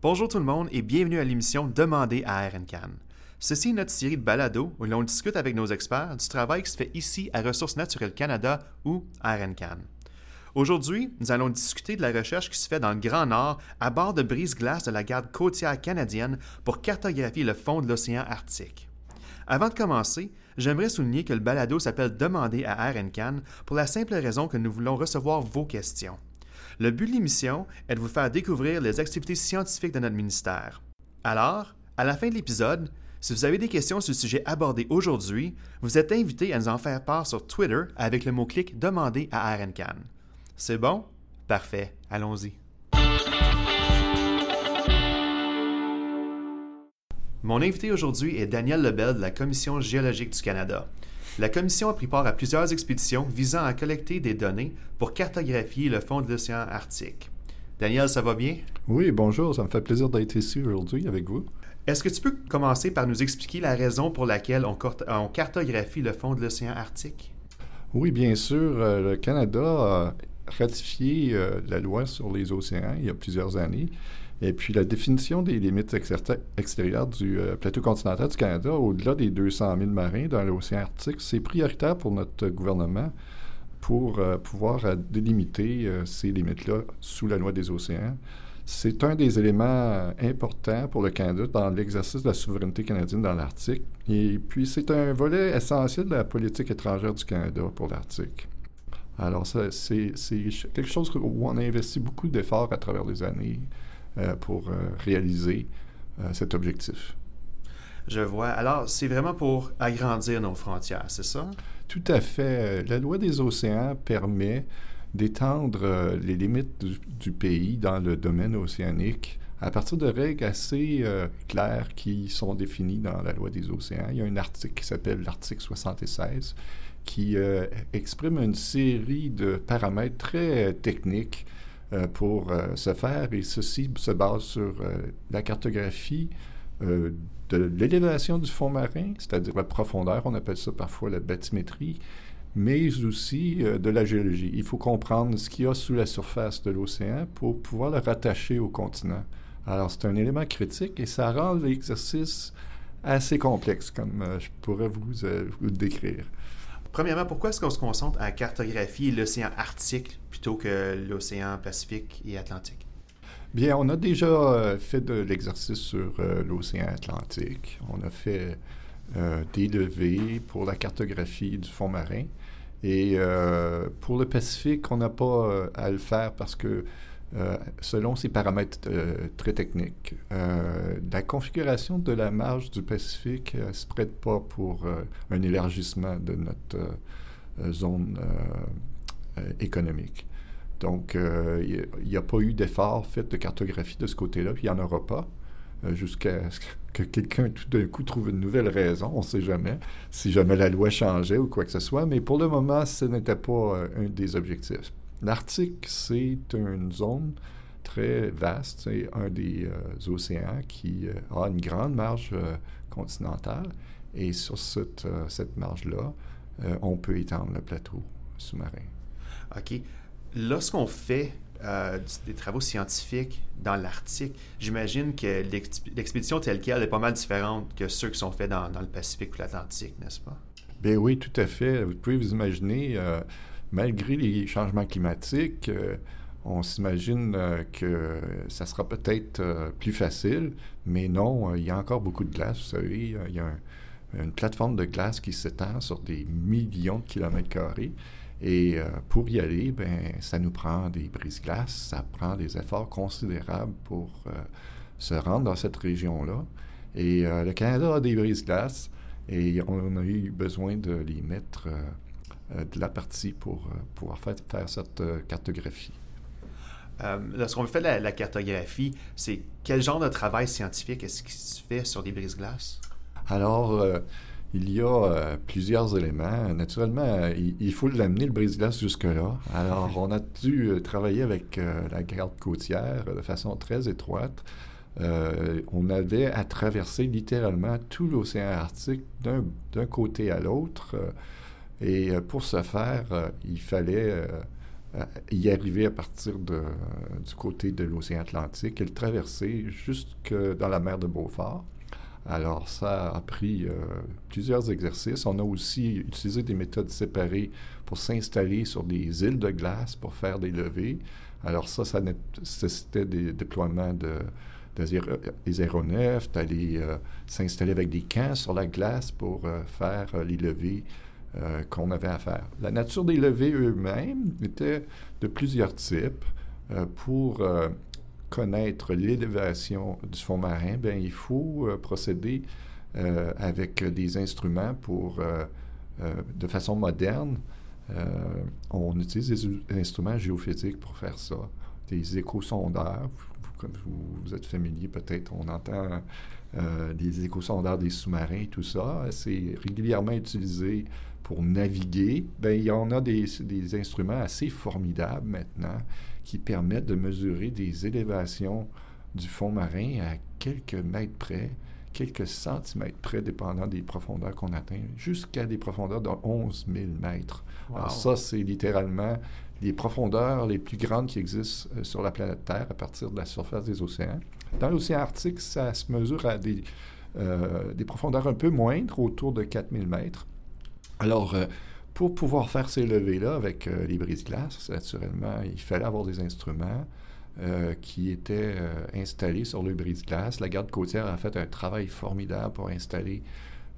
Bonjour tout le monde et bienvenue à l'émission Demandez à RNCAN. Ceci est notre série de balados où l'on discute avec nos experts du travail qui se fait ici à Ressources naturelles Canada ou RNCAN. Aujourd'hui, nous allons discuter de la recherche qui se fait dans le Grand Nord à bord de brise-glace de la garde côtière canadienne pour cartographier le fond de l'océan Arctique. Avant de commencer, j'aimerais souligner que le balado s'appelle Demander à RNCAN pour la simple raison que nous voulons recevoir vos questions. Le but de l'émission est de vous faire découvrir les activités scientifiques de notre ministère. Alors, à la fin de l'épisode, si vous avez des questions sur le sujet abordé aujourd'hui, vous êtes invité à nous en faire part sur Twitter avec le mot-clic Demander à RNCAN. C'est bon? Parfait, allons-y. Mon invité aujourd'hui est Daniel Lebel de la Commission géologique du Canada. La Commission a pris part à plusieurs expéditions visant à collecter des données pour cartographier le fond de l'océan Arctique. Daniel, ça va bien? Oui, bonjour, ça me fait plaisir d'être ici aujourd'hui avec vous. Est-ce que tu peux commencer par nous expliquer la raison pour laquelle on, cartographie le fond de l'océan Arctique? Oui, bien sûr. Euh, le Canada a ratifié euh, la loi sur les océans il y a plusieurs années. Et puis la définition des limites extérieures du euh, plateau continental du Canada, au-delà des 200 000 marins dans l'océan Arctique, c'est prioritaire pour notre gouvernement pour pouvoir délimiter ces limites-là sous la loi des océans. C'est un des éléments importants pour le Canada dans l'exercice de la souveraineté canadienne dans l'Arctique. Et puis, c'est un volet essentiel de la politique étrangère du Canada pour l'Arctique. Alors, c'est quelque chose où on a investi beaucoup d'efforts à travers les années euh, pour euh, réaliser euh, cet objectif. Je vois. Alors, c'est vraiment pour agrandir nos frontières, c'est ça? Tout à fait. La loi des océans permet d'étendre euh, les limites du, pays dans le domaine océanique à partir de règles assez euh, claires qui sont définies dans la loi des océans. Il y a un article qui s'appelle l'article 76 qui euh, exprime une série de paramètres très techniques pour ce faire et ceci se base sur la cartographie de l'élévation du fond marin, c'est-à-dire la profondeur, on appelle ça parfois la bathymétrie, mais aussi euh, de la géologie. Il faut comprendre ce qu'il y a sous la surface de l'océan pour pouvoir le rattacher au continent. Alors, c'est un élément critique et ça rend l'exercice assez complexe, comme euh, je pourrais vous, euh, vous, le décrire. Premièrement, pourquoi est-ce qu'on se concentre à cartographier l'océan Arctique plutôt que l'océan Pacifique et Atlantique? Bien, on a déjà fait de l'exercice sur l'océan Atlantique. On a fait des levées pour la cartographie du fond marin. Et euh, pour le Pacifique, on n'a pas euh, à le faire parce que euh, selon ces paramètres très techniques, la configuration de la marge du Pacifique ne se prête pas pour un élargissement de notre zone économique. Donc, il n'y a, pas eu d'effort fait de cartographie de ce côté-là, puis il n'y en aura pas. Euh, jusqu'à ce que quelqu'un tout d'un coup trouve une nouvelle raison, on ne sait jamais, si jamais la loi changeait ou quoi que ce soit, mais pour le moment, ce n'était pas euh, un des objectifs. L'Arctique, c'est une zone très vaste, c'est un des euh, océans qui a une grande marge continentale, et sur cette, cette marge-là, on peut étendre le plateau sous-marin. OK. Lorsqu'on fait euh, des travaux scientifiques dans l'Arctique, j'imagine que l'expédition telle qu'elle est pas mal différente que ceux qui sont faits dans, le Pacifique ou l'Atlantique, n'est-ce pas? Bien oui, tout à fait. Vous pouvez vous imaginer, euh, malgré les changements climatiques, euh, on s'imagine que ça sera peut-être plus facile, mais non, il y a encore beaucoup de glace. Vous savez, il y a une plateforme de glace qui s'étend sur des millions de kilomètres carrés. Et euh, pour y aller, ben, ça nous prend des brises-glaces, ça prend des efforts considérables pour euh, se rendre dans cette région-là. Et euh, le Canada a des brises-glaces et on a eu besoin de les mettre de la partie pour pouvoir faire, faire cette cartographie. lorsqu'on fait la, la cartographie, c'est quel genre de travail scientifique est-ce qui se fait sur des brises-glaces? Alors, il y a euh, plusieurs éléments. Naturellement, il, faut l'amener, le brise-glace, jusque-là. Alors, on a dû euh, travailler avec euh, la garde côtière de façon très étroite. on avait à traverser littéralement tout l'océan Arctique d'un côté à l'autre. Et pour ce faire, il fallait y arriver à partir du côté de l'océan Atlantique et le traverser jusque dans la mer de Beaufort. Alors, ça a pris euh, plusieurs exercices. On a aussi utilisé des méthodes séparées pour s'installer sur des îles de glace pour faire des levées. Alors, ça, ça nécessitait des déploiements de, des aéronefs, d'aller euh, s'installer avec des camps sur la glace pour euh, faire les levées qu'on avait à faire. La nature des levées eux-mêmes était de plusieurs types. pour connaître l'élévation du fond marin, bien, il faut euh, procéder euh, avec des instruments pour, euh, de façon moderne, on utilise des instruments géophysiques pour faire ça. Des échosondeurs, comme vous, êtes familier peut-être, on entend des échosondeurs des sous-marins, tout ça. C'est régulièrement utilisé pour naviguer. Bien, il y en a des, des instruments assez formidables maintenant qui permettent de mesurer des élévations du fond marin à quelques mètres près, quelques centimètres près, dépendant des profondeurs qu'on atteint, jusqu'à des profondeurs de 11 000 mètres. Alors ça, c'est littéralement les profondeurs les plus grandes qui existent euh, sur la planète Terre à partir de la surface des océans. Dans l'océan Arctique, ça se mesure à des, euh, des profondeurs un peu moindres, autour de 4000 mètres. Alors, euh, pour pouvoir faire ces levées-là avec euh, les brises-glaces, naturellement, il fallait avoir des instruments euh, qui étaient euh, installés sur le brise-glace. La garde côtière a fait un travail formidable pour installer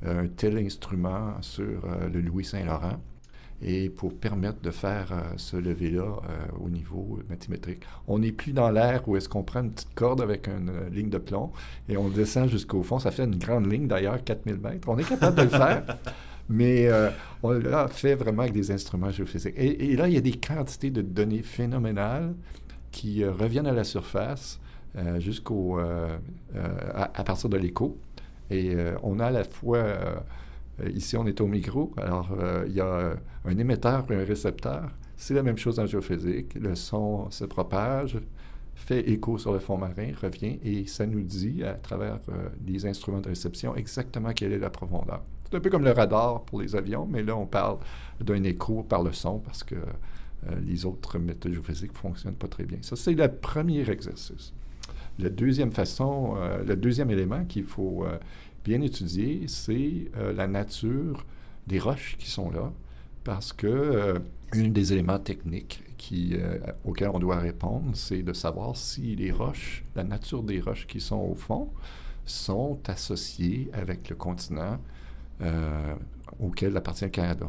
un tel instrument sur le Louis-Saint-Laurent et pour permettre de faire ce lever-là au niveau mathématique. On n'est plus dans l'air où est-ce qu'on prend une petite corde avec une ligne de plomb et on descend jusqu'au fond. Ça fait une grande ligne d'ailleurs, 4000 mètres. On est capable de le faire. Mais euh, on l'a fait vraiment avec des instruments géophysiques. Et, là, il y a des quantités de données phénoménales qui euh, reviennent à la surface euh, jusqu'au à, partir de l'écho. Et on a à la fois ici, on est au micro. Alors, il y a un émetteur et un récepteur. C'est la même chose en géophysique. Le son se propage, fait écho sur le fond marin, revient et ça nous dit à travers des instruments de réception exactement quelle est la profondeur. C'est un peu comme le radar pour les avions, mais là, on parle d'un écho par le son parce que euh, les autres méthodes géophysiques ne fonctionnent pas très bien. Ça, c'est le premier exercice. La deuxième façon, euh, le deuxième élément qu'il faut euh, bien étudier, c'est la nature des roches qui sont là, parce que un des éléments techniques qui, auxquels on doit répondre, c'est de savoir si les roches, la nature des roches qui sont au fond, sont associées avec le continent euh, auquel appartient le Canada.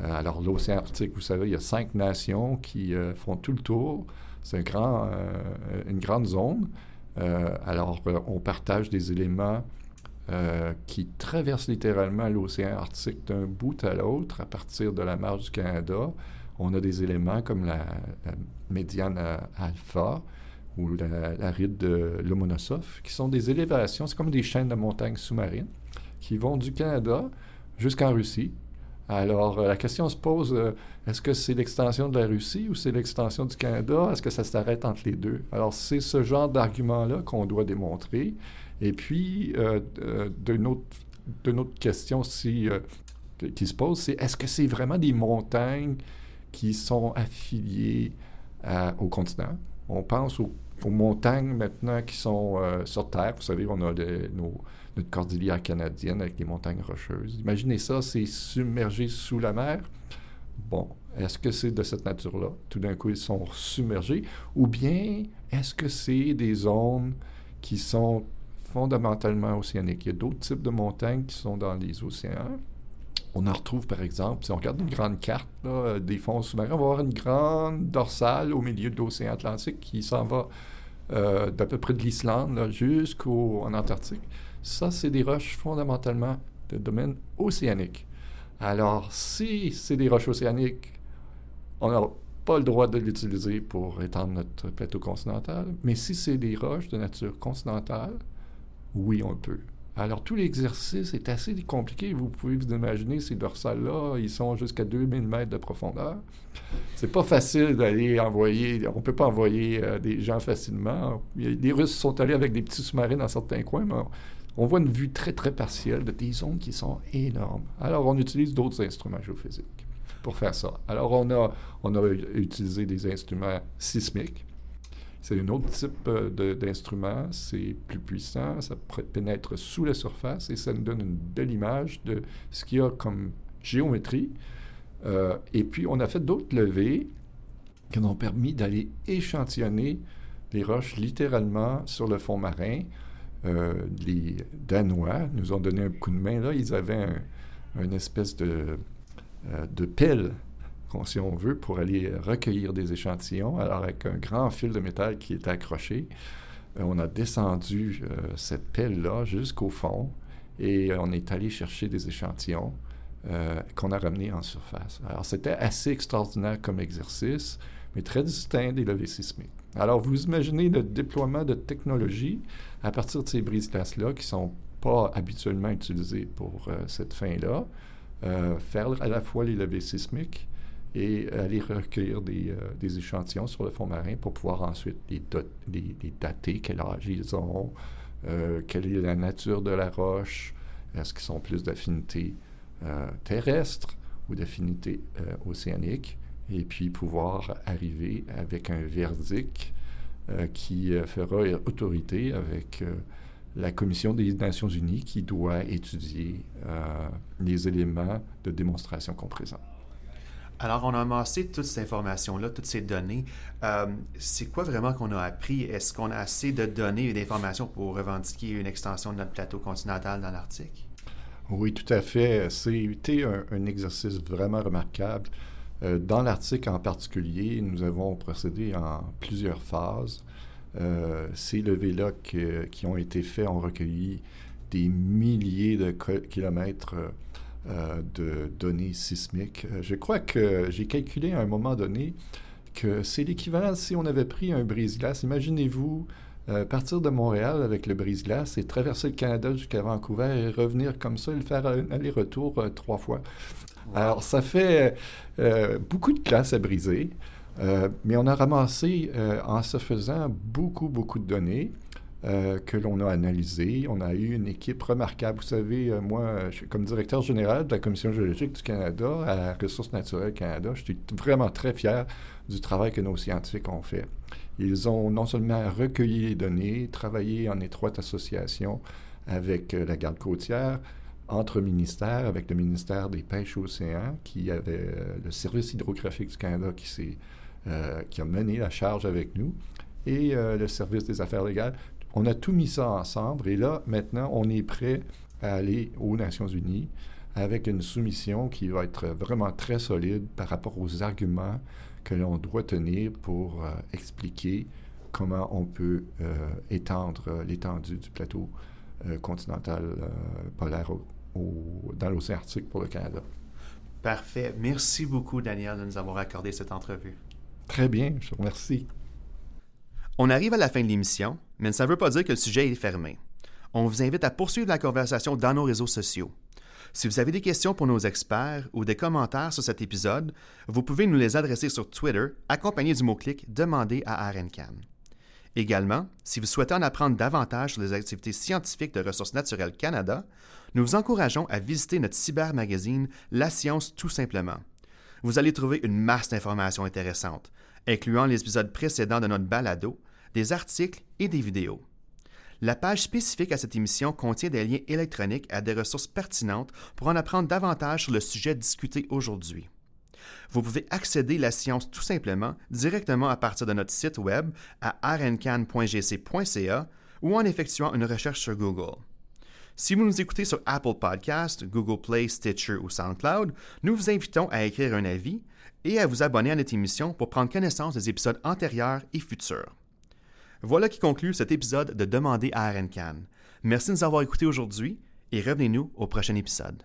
Euh, alors, l'océan Arctique, vous savez, il y a cinq nations qui euh, font tout le tour. C'est un grand, une grande zone. alors, on partage des éléments qui traversent littéralement l'océan Arctique d'un bout à l'autre à partir de la marge du Canada. On a des éléments comme la, médiane alpha ou la, la ride de Lomonosov, qui sont des élévations, c'est comme des chaînes de montagnes sous-marines qui vont du Canada jusqu'en Russie. Alors, euh, la question se pose, euh, est-ce que c'est l'extension de la Russie ou c'est l'extension du Canada? Est-ce que ça s'arrête entre les deux? Alors, c'est ce genre d'argument-là qu'on doit démontrer. Et puis, euh, d'une autre, question si, qui se pose, c'est est-ce que c'est vraiment des montagnes qui sont affiliées au continent? On pense aux, montagnes maintenant qui sont sur Terre. Vous savez, on a notre cordillère canadienne avec des montagnes rocheuses. Imaginez ça, c'est submergé sous la mer. Bon, est-ce que c'est de cette nature-là? Tout d'un coup, ils sont submergés. Ou bien, est-ce que c'est des zones qui sont fondamentalement océaniques? Il y a d'autres types de montagnes qui sont dans les océans. On en retrouve, par exemple, si on regarde une grande carte des fonds sous-marins, on va avoir une grande dorsale au milieu de l'océan Atlantique qui s'en va euh, d'à peu près de l'Islande jusqu'en Antarctique. Ça, c'est des roches fondamentalement de domaine océanique. Alors, si c'est des roches océaniques, on n'a pas le droit de l'utiliser pour étendre notre plateau continental. Mais si c'est des roches de nature continentale, oui, on peut. Alors, tout l'exercice est assez compliqué. Vous pouvez vous imaginer, ces dorsales-là, ils sont jusqu'à 2000 mètres de profondeur. C'est pas facile d'aller envoyer, on peut pas envoyer euh, des gens facilement. Les Russes sont allés avec des petits sous-marins dans certains coins, mais on voit une vue très, très partielle de des zones qui sont énormes. Alors, on utilise d'autres instruments géophysiques pour faire ça. Alors, on a, on a utilisé des instruments sismiques. C'est un autre type euh, d'instrument, c'est plus puissant, ça pénètre sous la surface et ça nous donne une belle image de ce qu'il y a comme géométrie. Euh, et puis, on a fait d'autres levées qui nous ont permis d'aller échantillonner les roches littéralement sur le fond marin. Euh, les Danois nous ont donné un coup de main. Là, ils avaient une espèce de, de pelle, si on veut, pour aller recueillir des échantillons. Alors, avec un grand fil de métal qui était accroché, euh, on a descendu cette pelle-là jusqu'au fond et on est allé chercher des échantillons qu'on a ramenés en surface. Alors, c'était assez extraordinaire comme exercice, mais très distinct des levées sismiques. Alors, vous imaginez le déploiement de technologies à partir de ces brises-glaces-là qui ne sont pas habituellement utilisées pour euh, cette fin-là, euh, faire à la fois les levées sismiques et aller recueillir des, euh, échantillons sur le fond marin pour pouvoir ensuite les, dater, quel âge ils ont, quelle est la nature de la roche, est-ce qu'ils sont plus d'affinité terrestre ou d'affinité océanique et puis pouvoir arriver avec un verdict euh, qui euh, fera autorité avec euh, la Commission des Nations Unies qui doit étudier les éléments de démonstration qu'on présente. Alors, on a amassé toutes ces informations-là, toutes ces données. c'est quoi vraiment qu'on a appris? Est-ce qu'on a assez de données et d'informations pour revendiquer une extension de notre plateau continental dans l'Arctique? Oui, tout à fait. C'était un exercice vraiment remarquable. Euh, dans l'article en particulier, nous avons procédé en plusieurs phases. Euh, ces levées-là qui ont été faits ont recueilli des milliers de kilomètres euh, de données sismiques. Je crois que j'ai calculé à un moment donné que c'est l'équivalent si on avait pris un brise-glace. Imaginez-vous partir de Montréal avec le brise-glace et traverser le Canada jusqu'à Vancouver et revenir comme ça et le faire un aller-retour trois fois. Alors, ça fait euh, beaucoup de classes à briser, euh, mais on a ramassé, euh, en se faisant, beaucoup, beaucoup de données. Que l'on a analysées. On a eu une équipe remarquable. Vous savez, moi, je suis comme directeur général de la Commission géologique du Canada à Ressources naturelles Canada. Je suis vraiment très fier du travail que nos scientifiques ont fait. Ils ont non seulement recueilli les données, travaillé en étroite association avec la garde côtière, entre ministères, avec le ministère des Pêches océans, qui avait euh, le Service hydrographique du Canada qui, euh, a mené la charge avec nous, et euh, le Service des affaires légales. On a tout mis ça ensemble, et là, maintenant, on est prêt à aller aux Nations unies avec une soumission qui va être vraiment très solide par rapport aux arguments que l'on doit tenir pour expliquer comment on peut étendre l'étendue du plateau continental polaire dans l'océan Arctique pour le Canada. Parfait. Merci beaucoup, Daniel, de nous avoir accordé cette entrevue. Très bien, je vous remercie. On arrive à la fin de l'émission, mais ça ne veut pas dire que le sujet est fermé. On vous invite à poursuivre la conversation dans nos réseaux sociaux. Si vous avez des questions pour nos experts ou des commentaires sur cet épisode, vous pouvez nous les adresser sur Twitter, accompagné du mot-clic Demandez à RNCAN. Également, si vous souhaitez en apprendre davantage sur les activités scientifiques de Ressources naturelles Canada, nous vous encourageons à visiter notre cyber-magazine La Science tout simplement. Vous allez trouver une masse d'informations intéressantes, incluant les épisodes précédents de notre balado, des articles et des vidéos. La page spécifique à cette émission contient des liens électroniques à des ressources pertinentes pour en apprendre davantage sur le sujet discuté aujourd'hui. Vous pouvez accéder à la science tout simplement directement à partir de notre site web à rncan.gc.ca ou en effectuant une recherche sur Google. Si vous nous écoutez sur Apple Podcast, Google Play, Stitcher ou SoundCloud, nous vous invitons à écrire un avis et à vous abonner à notre émission pour prendre connaissance des épisodes antérieurs et futurs. Voilà qui conclut cet épisode de Demander à RNCAN. Merci de nous avoir écoutés aujourd'hui et revenez-nous au prochain épisode.